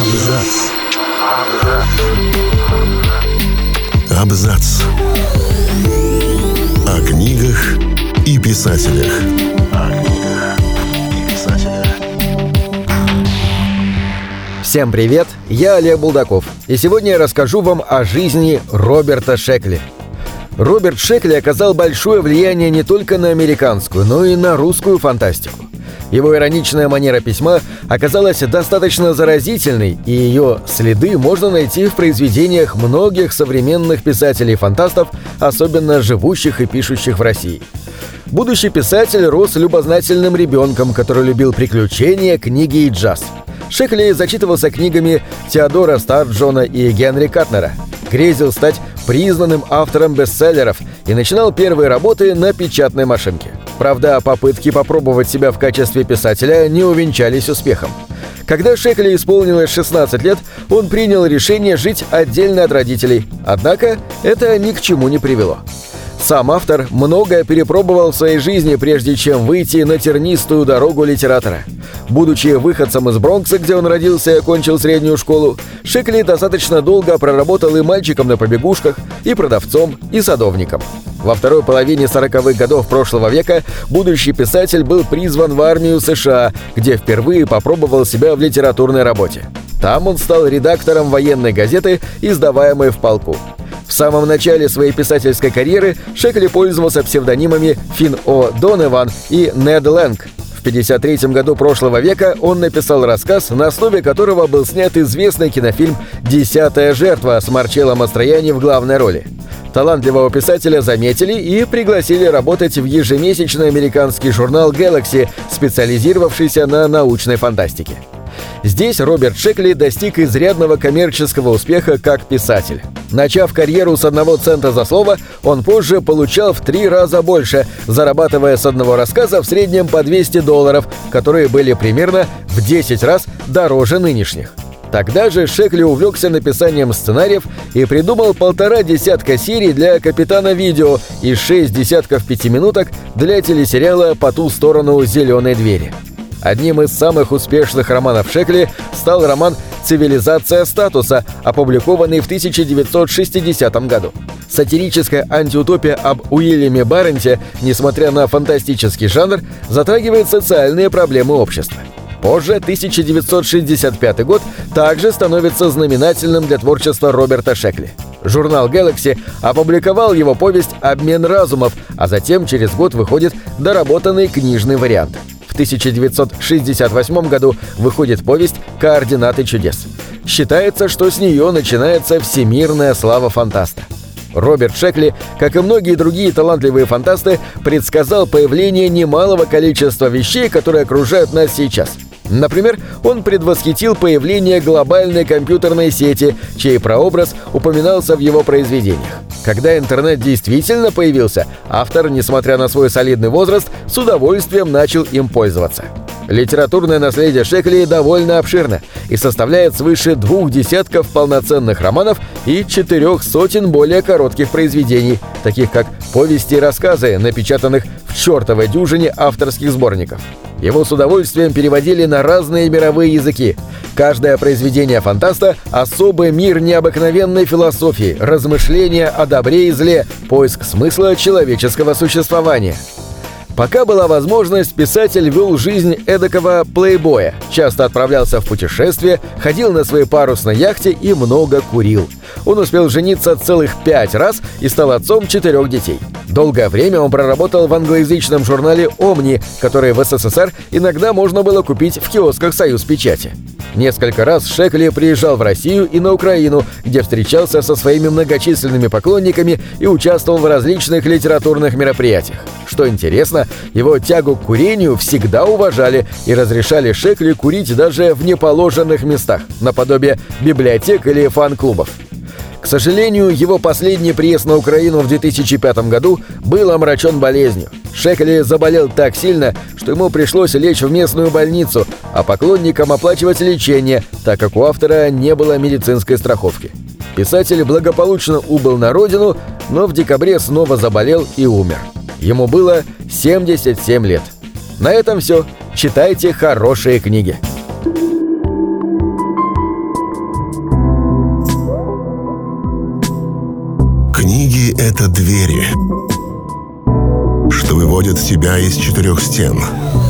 Абзац. Абзац. О книгах и писателях. Всем привет, я Олег Булдаков, и сегодня я расскажу вам о жизни Роберта Шекли. Роберт Шекли оказал большое влияние не только на американскую, но и на русскую фантастику. Его ироничная манера письма оказалась достаточно заразительной, и ее следы можно найти в произведениях многих современных писателей-фантастов, особенно живущих и пишущих в России. Будущий писатель рос любознательным ребенком, который любил приключения, книги и джаз. Шекли зачитывался книгами Теодора Старджона и Генри Катнера. Грезил стать признанным автором бестселлеров и начинал первые работы на печатной машинке. Правда, попытки попробовать себя в качестве писателя не увенчались успехом. Когда Шекли исполнилось 16 лет, он принял решение жить отдельно от родителей. Однако это ни к чему не привело. Сам автор многое перепробовал в своей жизни, прежде чем выйти на тернистую дорогу литератора. Будучи выходцем из Бронкса, где он родился и окончил среднюю школу, Шекли достаточно долго проработал и мальчиком на побегушках, и продавцом, и садовником. Во второй половине 40-х годов прошлого века будущий писатель был призван в армию США, где впервые попробовал себя в литературной работе. Там он стал редактором военной газеты, издаваемой в полку. В самом начале своей писательской карьеры Шекли пользовался псевдонимами Финн О. Доневан и Нед Лэнг. В 1953 году прошлого века он написал рассказ, на основе которого был снят известный кинофильм «Десятая жертва» с Марчелло Мастрояни в главной роли. Талантливого писателя заметили и пригласили работать в ежемесячный американский журнал Galaxy, специализировавшийся на научной фантастике. Здесь Роберт Шекли достиг изрядного коммерческого успеха как писатель. Начав карьеру с одного цента за слово, он позже получал в три раза больше, зарабатывая с одного рассказа в среднем по 200 долларов, которые были примерно в 10 раз дороже нынешних. Тогда же Шекли увлекся написанием сценариев и придумал полтора десятка серий для «Капитана Видео» и шесть десятков пятиминуток для телесериала «По ту сторону зеленой двери». Одним из самых успешных романов Шекли стал роман «Цивилизация статуса», опубликованный в 1960 году. Сатирическая антиутопия об Уильяме Барренте, несмотря на фантастический жанр, затрагивает социальные проблемы общества. Позже, 1965 год, также становится знаменательным для творчества Роберта Шекли. Журнал Galaxy опубликовал его повесть «Обмен разумов», а затем через год выходит доработанный книжный вариант. В 1968 году выходит повесть «Координаты чудес». Считается, что с нее начинается всемирная слава фантаста. Роберт Шекли, как и многие другие талантливые фантасты, предсказал появление немалого количества вещей, которые окружают нас сейчас – Например, он предвосхитил появление глобальной компьютерной сети, чей прообраз упоминался в его произведениях. Когда интернет действительно появился, автор, несмотря на свой солидный возраст, с удовольствием начал им пользоваться. Литературное наследие Шекли довольно обширно и составляет свыше двух десятков полноценных романов и четырех сотен более коротких произведений, таких как повести и рассказы, напечатанных в чертовой дюжине авторских сборников. Его с удовольствием переводили на разные мировые языки. Каждое произведение фантаста — особый мир необыкновенной философии, размышления о добре и зле, поиск смысла человеческого существования. Пока была возможность, писатель вел жизнь эдакого плейбоя, часто отправлялся в путешествия, ходил на своей парусной яхте и много курил. Он успел жениться целых пять раз и стал отцом четырех детей. Долгое время он проработал в англоязычном журнале «Омни», который в СССР иногда можно было купить в киосках «Союз печати». Несколько раз Шекли приезжал в Россию и на Украину, где встречался со своими многочисленными поклонниками и участвовал в различных литературных мероприятиях. Что интересно, его тягу к курению всегда уважали и разрешали Шекли курить даже в неположенных местах, наподобие библиотек или фан-клубов. К сожалению, его последний приезд на Украину в 2005 году был омрачен болезнью. Шекли заболел так сильно, что ему пришлось лечь в местную больницу, а поклонникам оплачивать лечение, так как у автора не было медицинской страховки. Писатель благополучно убыл на родину, но в декабре снова заболел и умер. Ему было 77 лет. На этом все. Читайте хорошие книги. Книги — это двери, что выводят тебя из четырех стен —